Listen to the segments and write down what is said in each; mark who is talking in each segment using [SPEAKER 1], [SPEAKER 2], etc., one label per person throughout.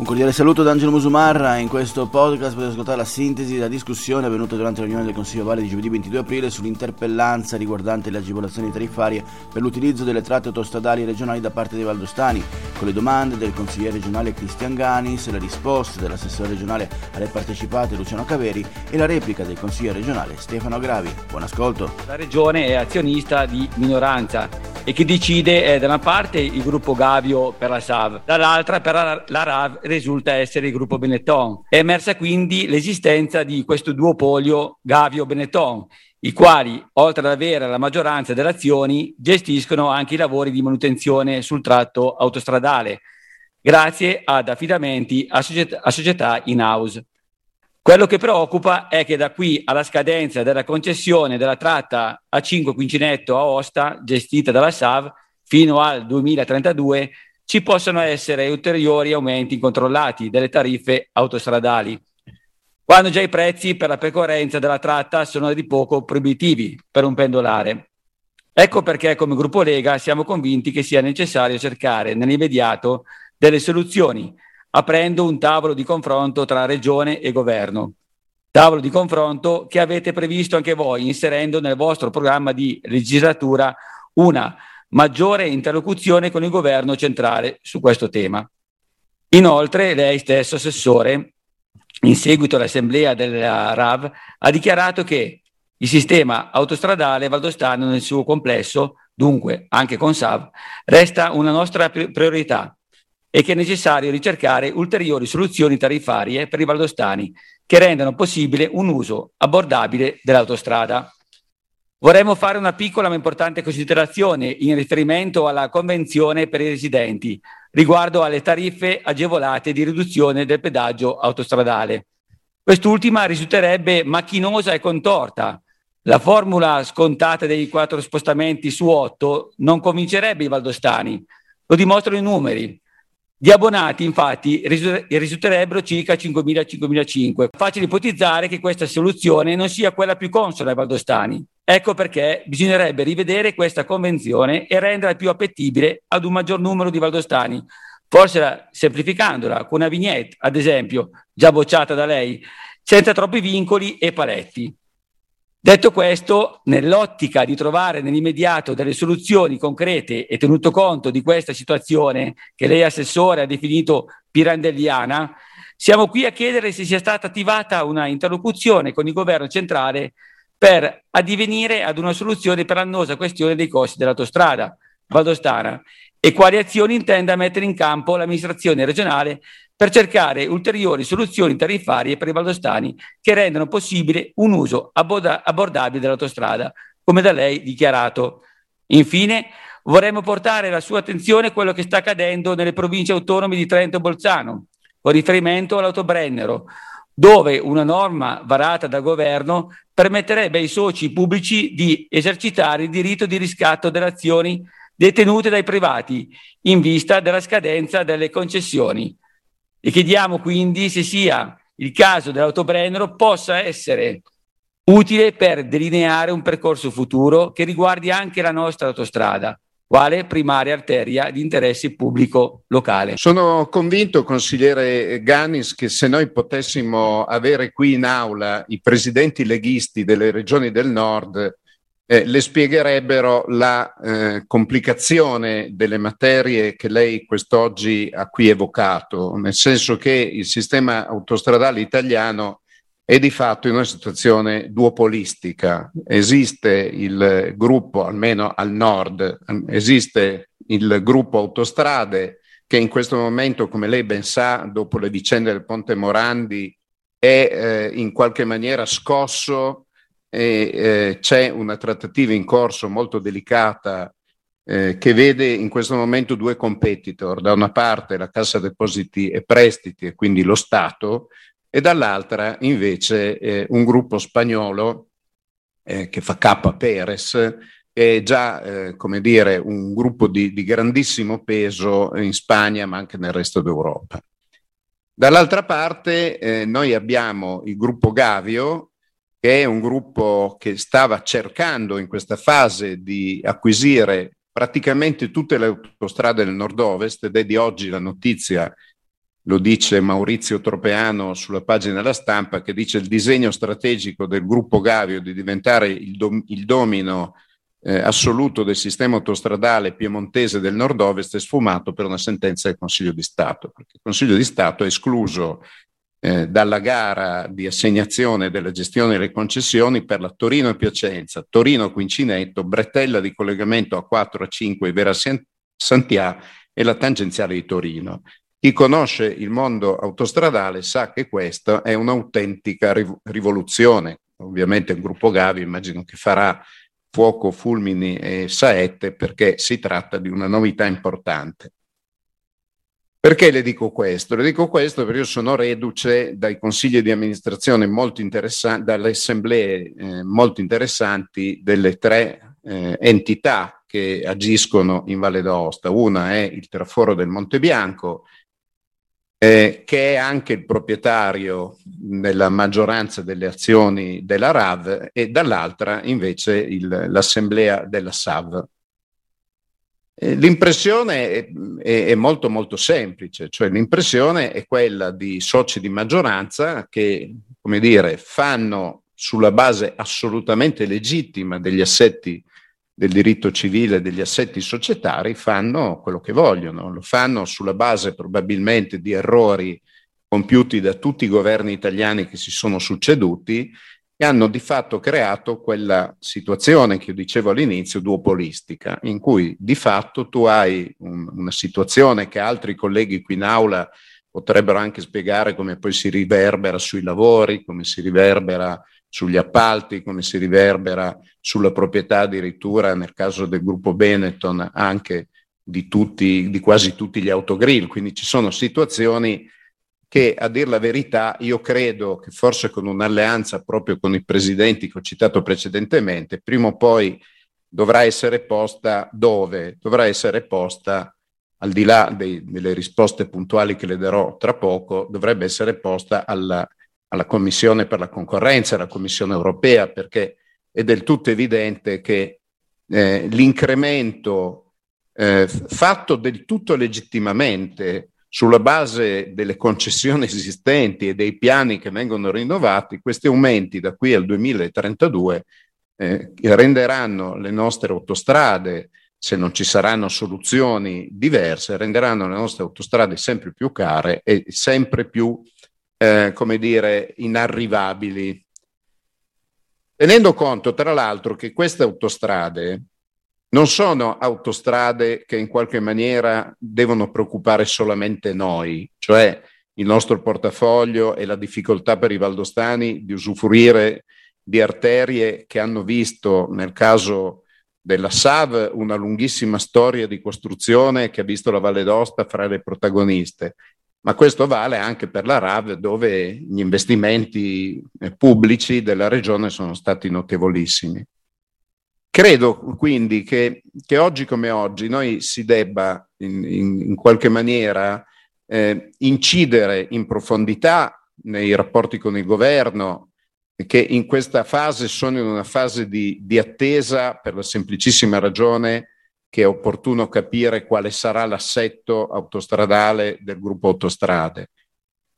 [SPEAKER 1] Un cordiale saluto da Angelo Musumarra. In questo podcast potete ascoltare la sintesi della discussione avvenuta durante la riunione del Consiglio Valle di giovedì 22 aprile sull'interpellanza riguardante le agevolazioni tariffarie per l'utilizzo delle tratte autostradali regionali da parte dei valdostani, con le domande del consigliere regionale Cristian Ganis, le risposte dell'assessore regionale alle partecipate Luciano Caveri e la replica del consigliere regionale Stefano Gravi. Buon ascolto.
[SPEAKER 2] La regione è azionista di minoranza e chi decide è da una parte il gruppo Gavio per la SAV, dall'altra per la, la RAV risulta essere il gruppo Benetton. È emersa quindi l'esistenza di questo duopolio Gavio-Benetton, i quali, oltre ad avere la maggioranza delle azioni, gestiscono anche i lavori di manutenzione sul tratto autostradale, grazie ad affidamenti a società, a società in house. Quello che preoccupa è che da qui alla scadenza della concessione della tratta A5 Quincinetto a Osta, gestita dalla SAV, fino al 2032, ci possono essere ulteriori aumenti incontrollati delle tariffe autostradali, quando già i prezzi per la percorrenza della tratta sono di poco proibitivi per un pendolare. Ecco perché come gruppo Lega siamo convinti che sia necessario cercare nell'immediato delle soluzioni, aprendo un tavolo di confronto tra Regione e Governo. Tavolo di confronto che avete previsto anche voi, inserendo nel vostro programma di legislatura una maggiore interlocuzione con il governo centrale su questo tema. Inoltre, lei stesso, Assessore, in seguito all'assemblea della RAV, ha dichiarato che il sistema autostradale valdostano nel suo complesso, dunque anche con SAV, resta una nostra priorità e che è necessario ricercare ulteriori soluzioni tariffarie per i valdostani che rendano possibile un uso abbordabile dell'autostrada. Vorremmo fare una piccola ma importante considerazione in riferimento alla Convenzione per i residenti riguardo alle tariffe agevolate di riduzione del pedaggio autostradale. Quest'ultima risulterebbe macchinosa e contorta. La formula scontata dei quattro spostamenti su otto non convincerebbe i valdostani, lo dimostrano i numeri. Di abbonati, infatti, risulterebbero circa 5.000-5.500. Facile ipotizzare che questa soluzione non sia quella più consona ai valdostani. Ecco perché bisognerebbe rivedere questa convenzione e renderla più appetibile ad un maggior numero di valdostani, forse semplificandola con una vignette, ad esempio, già bocciata da lei, senza troppi vincoli e paletti. Detto questo, nell'ottica di trovare nell'immediato delle soluzioni concrete e tenuto conto di questa situazione che lei assessore ha definito pirandelliana, siamo qui a chiedere se sia stata attivata una interlocuzione con il governo centrale per addivenire ad una soluzione per l'annosa questione dei costi dell'autostrada valdostana e quali azioni intenda mettere in campo l'amministrazione regionale per cercare ulteriori soluzioni tariffarie per i valdostani che rendano possibile un uso abbordabile dell'autostrada, come da lei dichiarato. Infine, vorremmo portare alla sua attenzione a quello che sta accadendo nelle province autonome di Trento e Bolzano, con riferimento all'autobrennero, dove una norma varata dal governo permetterebbe ai soci pubblici di esercitare il diritto di riscatto delle azioni detenute dai privati in vista della scadenza delle concessioni. E chiediamo quindi se sia il caso dell'autobrennero possa essere utile per delineare un percorso futuro che riguardi anche la nostra autostrada, quale primaria arteria di interesse pubblico locale.
[SPEAKER 3] Sono convinto, consigliere Ganis, che se noi potessimo avere qui in aula i presidenti leghisti delle regioni del nord, eh, le spiegherebbero la eh, complicazione delle materie che lei quest'oggi ha qui evocato, nel senso che il sistema autostradale italiano è di fatto in una situazione duopolistica. Esiste il gruppo, almeno al nord, esiste il gruppo autostrade che in questo momento, come lei ben sa, dopo le vicende del Ponte Morandi, è eh, in qualche maniera scosso e eh, c'è una trattativa in corso molto delicata eh, che vede in questo momento due competitor, da una parte la Cassa Depositi e Prestiti e quindi lo Stato e dall'altra invece eh, un gruppo spagnolo eh, che fa K Perez che è già eh, come dire un gruppo di, di grandissimo peso in Spagna ma anche nel resto d'Europa. Dall'altra parte eh, noi abbiamo il gruppo Gavio che è un gruppo che stava cercando in questa fase di acquisire praticamente tutte le autostrade del nord-ovest ed è di oggi la notizia lo dice Maurizio Tropeano sulla pagina della stampa, che dice il disegno strategico del gruppo Gavio di diventare il, dom- il domino eh, assoluto del sistema autostradale piemontese del nord-ovest è sfumato per una sentenza del Consiglio di Stato, perché il Consiglio di Stato ha escluso eh, dalla gara di assegnazione della gestione delle concessioni per la Torino e Piacenza, Torino Quincinetto, bretella di collegamento a 4 a 5 Vera Santià e la tangenziale di Torino. Chi conosce il mondo autostradale sa che questa è un'autentica rivoluzione. Ovviamente il gruppo Gavi immagino che farà fuoco, fulmini e saette perché si tratta di una novità importante. Perché le dico questo? Le dico questo perché io sono reduce dai consigli di amministrazione molto interessanti, dalle assemblee eh, molto interessanti delle tre eh, entità che agiscono in Valle d'Aosta. Una è il Traforo del Monte Bianco, eh, che è anche il proprietario nella maggioranza delle azioni della RAV e dall'altra invece il, l'assemblea della SAV. Eh, l'impressione è, è, è, molto molto semplice, cioè l'impressione è quella di soci di maggioranza che, come dire, fanno sulla base assolutamente legittima degli assetti del diritto civile degli assetti societari fanno quello che vogliono, lo fanno sulla base probabilmente di errori compiuti da tutti i governi italiani che si sono succeduti e hanno di fatto creato quella situazione che io dicevo all'inizio duopolistica, in cui di fatto tu hai un, una situazione che altri colleghi qui in aula potrebbero anche spiegare come poi si riverbera sui lavori, come si riverbera sugli appalti, come si riverbera sulla proprietà addirittura nel caso del gruppo Benetton anche di, tutti, di quasi tutti gli autogrill. Quindi ci sono situazioni che a dir la verità io credo che forse con un'alleanza proprio con i presidenti che ho citato precedentemente, prima o poi dovrà essere posta dove? Dovrà essere posta al di là dei, delle risposte puntuali che le darò tra poco, dovrebbe essere posta alla alla Commissione per la concorrenza, alla Commissione europea, perché è del tutto evidente che eh, l'incremento eh, fatto del tutto legittimamente sulla base delle concessioni esistenti e dei piani che vengono rinnovati, questi aumenti da qui al 2032 eh, renderanno le nostre autostrade, se non ci saranno soluzioni diverse, renderanno le nostre autostrade sempre più care e sempre più eh, come dire, inarrivabili. Tenendo conto, tra l'altro, che queste autostrade non sono autostrade che in qualche maniera devono preoccupare solamente noi, cioè il nostro portafoglio e la difficoltà per i valdostani di usufruire di arterie che hanno visto, nel caso della SAV, una lunghissima storia di costruzione che ha visto la Valle d'Osta fra le protagoniste ma questo vale anche per la RAV dove gli investimenti eh, pubblici della regione sono stati notevolissimi. Credo quindi che, che oggi come oggi noi si debba in, in, in qualche maniera eh, incidere in profondità nei rapporti con il governo, che in questa fase sono in una fase di, di attesa per la semplicissima ragione che è opportuno capire quale sarà l'assetto autostradale del gruppo autostrade.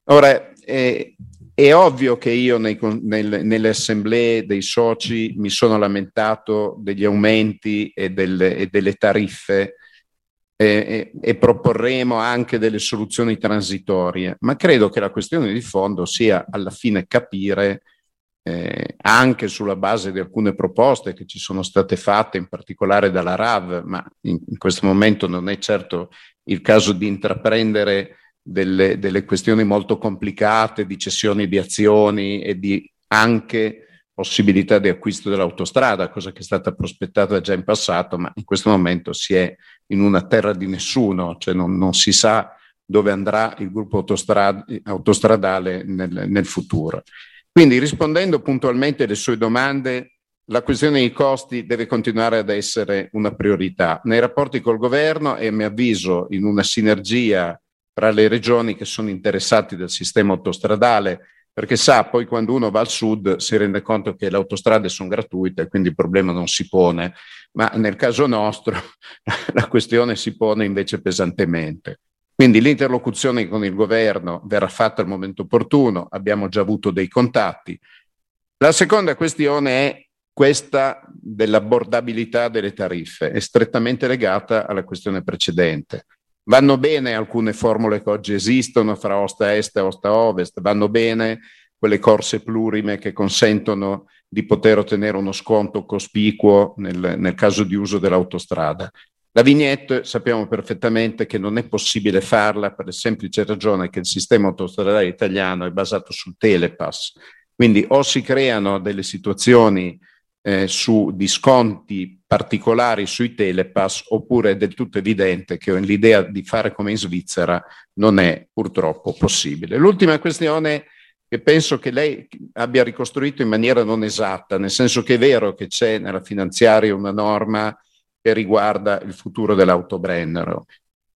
[SPEAKER 3] Ora, è, è ovvio che io nei, nel, nelle assemblee dei soci mi sono lamentato degli aumenti e delle, e delle tariffe e, e, proporremo anche delle soluzioni transitorie, ma credo che la questione di fondo sia alla fine capire eh, anche sulla base di alcune proposte che ci sono state fatte, in particolare dalla RAV, ma in, in questo momento non è certo il caso di intraprendere delle, delle, questioni molto complicate di cessioni di azioni e di anche possibilità di acquisto dell'autostrada, cosa che è stata prospettata già in passato, ma in questo momento si è in una terra di nessuno, cioè non, non si sa dove andrà il gruppo autostrad- autostradale nel, nel futuro. Quindi rispondendo puntualmente alle sue domande, la questione dei costi deve continuare ad essere una priorità. Nei rapporti col governo e a mio avviso in una sinergia tra le regioni che sono interessate dal sistema autostradale, perché sa, poi quando uno va al sud si rende conto che le autostrade sono gratuite, quindi il problema non si pone, ma nel caso nostro la questione si pone invece pesantemente. Quindi l'interlocuzione con il governo verrà fatta al momento opportuno, abbiamo già avuto dei contatti. La seconda questione è questa dell'abbordabilità delle tariffe, è strettamente legata alla questione precedente. Vanno bene alcune formule che oggi esistono fra Osta Est e Osta Ovest, vanno bene quelle corse plurime che consentono di poter ottenere uno sconto cospicuo nel, nel caso di uso dell'autostrada. La vignette sappiamo perfettamente che non è possibile farla per la semplice ragione che il sistema autostradale italiano è basato sul telepass. Quindi o si creano delle situazioni eh, su disconti particolari sui telepass oppure è del tutto evidente che l'idea di fare come in Svizzera non è purtroppo possibile. L'ultima questione che penso che lei abbia ricostruito in maniera non esatta, nel senso che è vero che c'è nella finanziaria una norma che riguarda il futuro dell'autobrennero.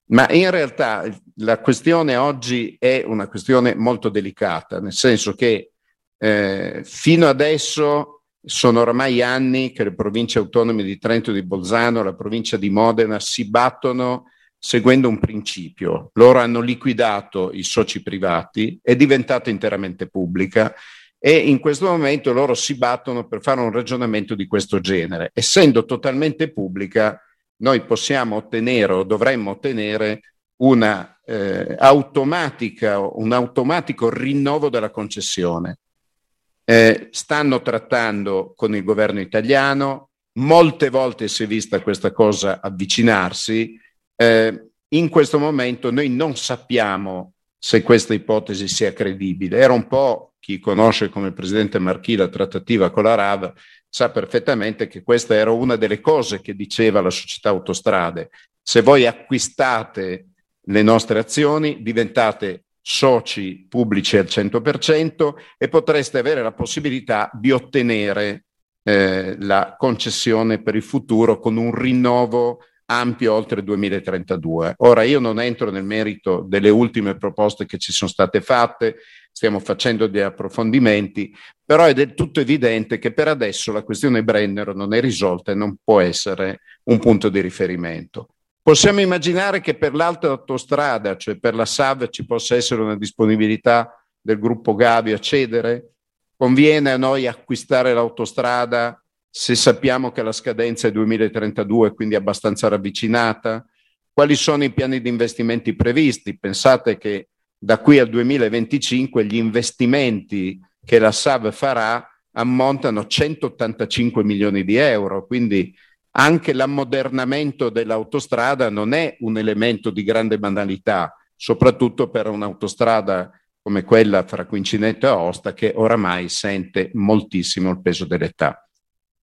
[SPEAKER 3] Ma in realtà la questione oggi è una questione molto delicata, nel senso che eh, fino adesso sono oramai anni che le province autonome di Trento e di Bolzano, la provincia di Modena si battono seguendo un principio. Loro hanno liquidato i soci privati, è diventata interamente pubblica e in questo momento loro si battono per fare un ragionamento di questo genere. Essendo totalmente pubblica, noi possiamo ottenere o dovremmo ottenere una, eh, un automatico rinnovo della concessione. Eh, stanno trattando con il governo italiano, molte volte si è vista questa cosa avvicinarsi, eh, in questo momento noi non sappiamo se questa ipotesi sia credibile. Era un po' chi conosce come presidente Marchi la trattativa con la RAV sa perfettamente che questa era una delle cose che diceva la società autostrade. Se voi acquistate le nostre azioni, diventate soci pubblici al 100% e potreste avere la possibilità di ottenere eh, la concessione per il futuro con un rinnovo ampio oltre il 2032. Ora io non entro nel merito delle ultime proposte che ci sono state fatte, stiamo facendo degli approfondimenti, però è del tutto evidente che per adesso la questione Brennero non è risolta e non può essere un punto di riferimento. Possiamo immaginare che per l'alta autostrada, cioè per la SAV, ci possa essere una disponibilità del gruppo Gavi a cedere? Conviene a noi acquistare l'autostrada se sappiamo che la scadenza è 2032, quindi abbastanza ravvicinata? Quali sono i piani di investimenti previsti? Pensate che da qui al 2025 gli investimenti che la SAV farà ammontano a 185 milioni di euro, quindi anche l'ammodernamento dell'autostrada non è un elemento di grande banalità, soprattutto per un'autostrada come quella fra Quincinetto e Aosta che oramai sente moltissimo il peso dell'età.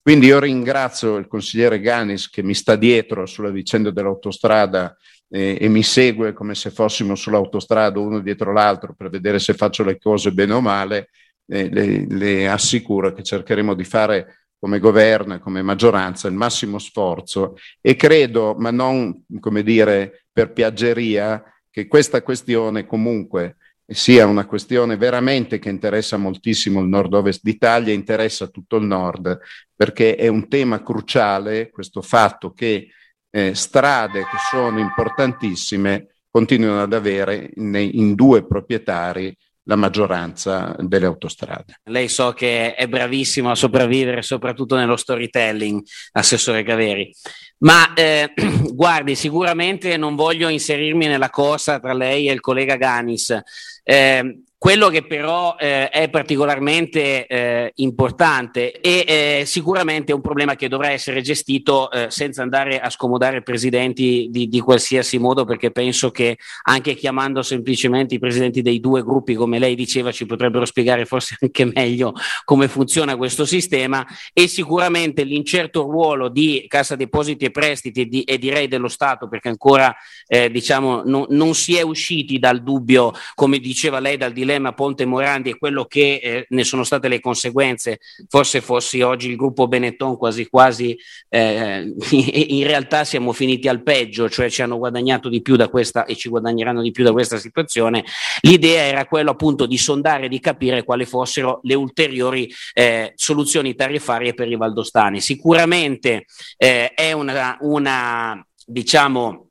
[SPEAKER 3] Quindi io ringrazio il consigliere Ganis che mi sta dietro sulla vicenda dell'autostrada eh, e mi segue come se fossimo sull'autostrada uno dietro l'altro per vedere se faccio le cose bene o male. Eh, le, le assicuro che cercheremo di fare come governo e come maggioranza il massimo sforzo e credo, ma non come dire per piaggeria, che questa questione comunque sia una questione veramente che interessa moltissimo il nord-ovest d'Italia, interessa tutto il nord, perché è un tema cruciale questo fatto che eh, strade che sono importantissime continuano ad avere in, in due proprietari la maggioranza delle autostrade.
[SPEAKER 4] Lei so che è bravissimo a sopravvivere, soprattutto nello storytelling, Assessore Gaveri. Ma eh, guardi, sicuramente non voglio inserirmi nella corsa tra lei e il collega Ganis. Eh, quello che però eh, è particolarmente eh, importante e eh, sicuramente è un problema che dovrà essere gestito eh, senza andare a scomodare presidenti di, di, qualsiasi modo, perché penso che anche chiamando semplicemente i presidenti dei due gruppi, come lei diceva, ci potrebbero spiegare forse anche meglio come funziona questo sistema e sicuramente l'incerto ruolo di Cassa Depositi e Prestiti di, e direi dello Stato, perché ancora eh, diciamo, no, non si è usciti dal dubbio, come diceva lei, dal dilemma problema Ponte Morandi e quello che eh, ne sono state le conseguenze, forse fossi oggi il gruppo Benetton quasi quasi, eh, in realtà siamo finiti al peggio, cioè ci hanno guadagnato di più da questa e ci guadagneranno di più da questa situazione. L'idea era quella appunto di sondare, di capire quali fossero le ulteriori eh, soluzioni tariffarie per i valdostani. Sicuramente eh, è una, una diciamo,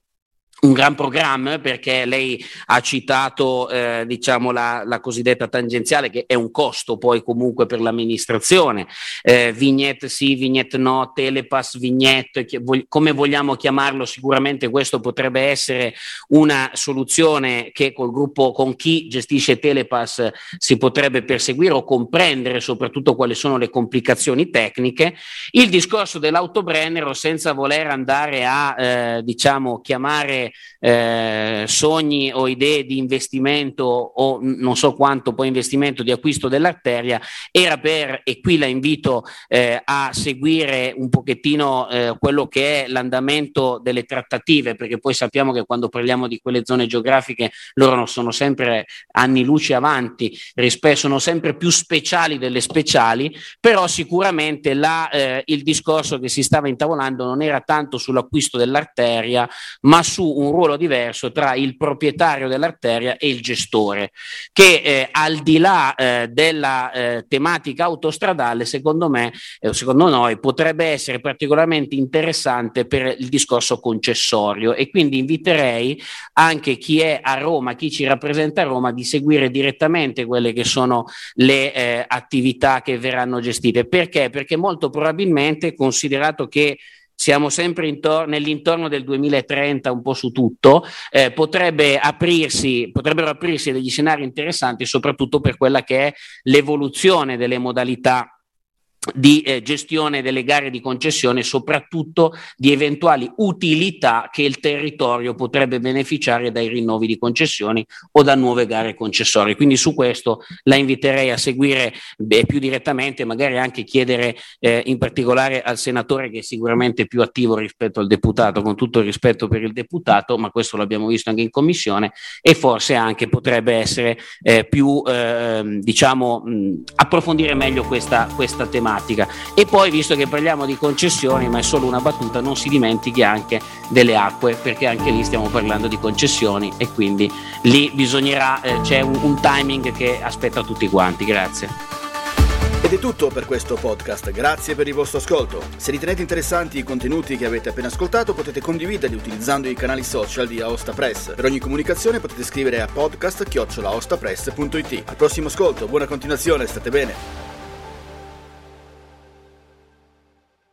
[SPEAKER 4] un gran programma perché lei ha citato eh, diciamo la, la, cosiddetta tangenziale che è un costo poi comunque per l'amministrazione. Eh, vignette sì, vignette no, telepass, vignette come vogliamo chiamarlo sicuramente questo potrebbe essere una soluzione che col gruppo con chi gestisce telepass si potrebbe perseguire o comprendere soprattutto quali sono le complicazioni tecniche. Il discorso dell'autobrennero senza voler andare a eh, diciamo chiamare eh, sogni o idee di investimento o non so quanto poi investimento di acquisto dell'arteria era per, e qui la invito eh, a seguire un pochettino eh, quello che è l'andamento delle trattative, perché poi sappiamo che quando parliamo di quelle zone geografiche loro non sono sempre anni luce avanti, rispetto, sono sempre più speciali delle speciali, però sicuramente la, eh, il discorso che si stava intavolando non era tanto sull'acquisto dell'arteria, ma su un ruolo diverso tra il proprietario dell'arteria e il gestore, che eh, al di là eh, della eh, tematica autostradale, secondo me, eh, secondo noi, potrebbe essere particolarmente interessante per il discorso concessorio e quindi inviterei anche chi è a Roma, chi ci rappresenta a Roma, di seguire direttamente quelle che sono le eh, attività che verranno gestite. Perché? Perché molto probabilmente, considerato che siamo sempre intor- nell'intorno del 2030 un po' su tutto, eh, potrebbe aprirsi, potrebbero aprirsi degli scenari interessanti soprattutto per quella che è l'evoluzione delle modalità di eh, gestione delle gare di concessione, soprattutto di eventuali utilità che il territorio potrebbe beneficiare dai rinnovi di concessioni o da nuove gare concessorie. Quindi su questo la inviterei a seguire beh, più direttamente, magari anche chiedere eh, in particolare al senatore che è sicuramente più attivo rispetto al deputato, con tutto il rispetto per il deputato, ma questo l'abbiamo visto anche in commissione e forse anche potrebbe essere eh, più, ehm, diciamo, mh, approfondire meglio questa, questa tematica tematica. E poi, visto che parliamo di concessioni, ma è solo una battuta, non si dimentichi anche delle acque, perché anche lì stiamo parlando di concessioni e quindi lì bisognerà, eh, c'è un, un timing che aspetta tutti quanti. Grazie.
[SPEAKER 1] Ed è tutto per questo podcast, grazie per il vostro ascolto. Se ritenete interessanti i contenuti che avete appena ascoltato potete condividerli utilizzando i canali social di Aosta Press. Per ogni comunicazione potete scrivere a podcast.it. Al prossimo ascolto, buona continuazione, state bene.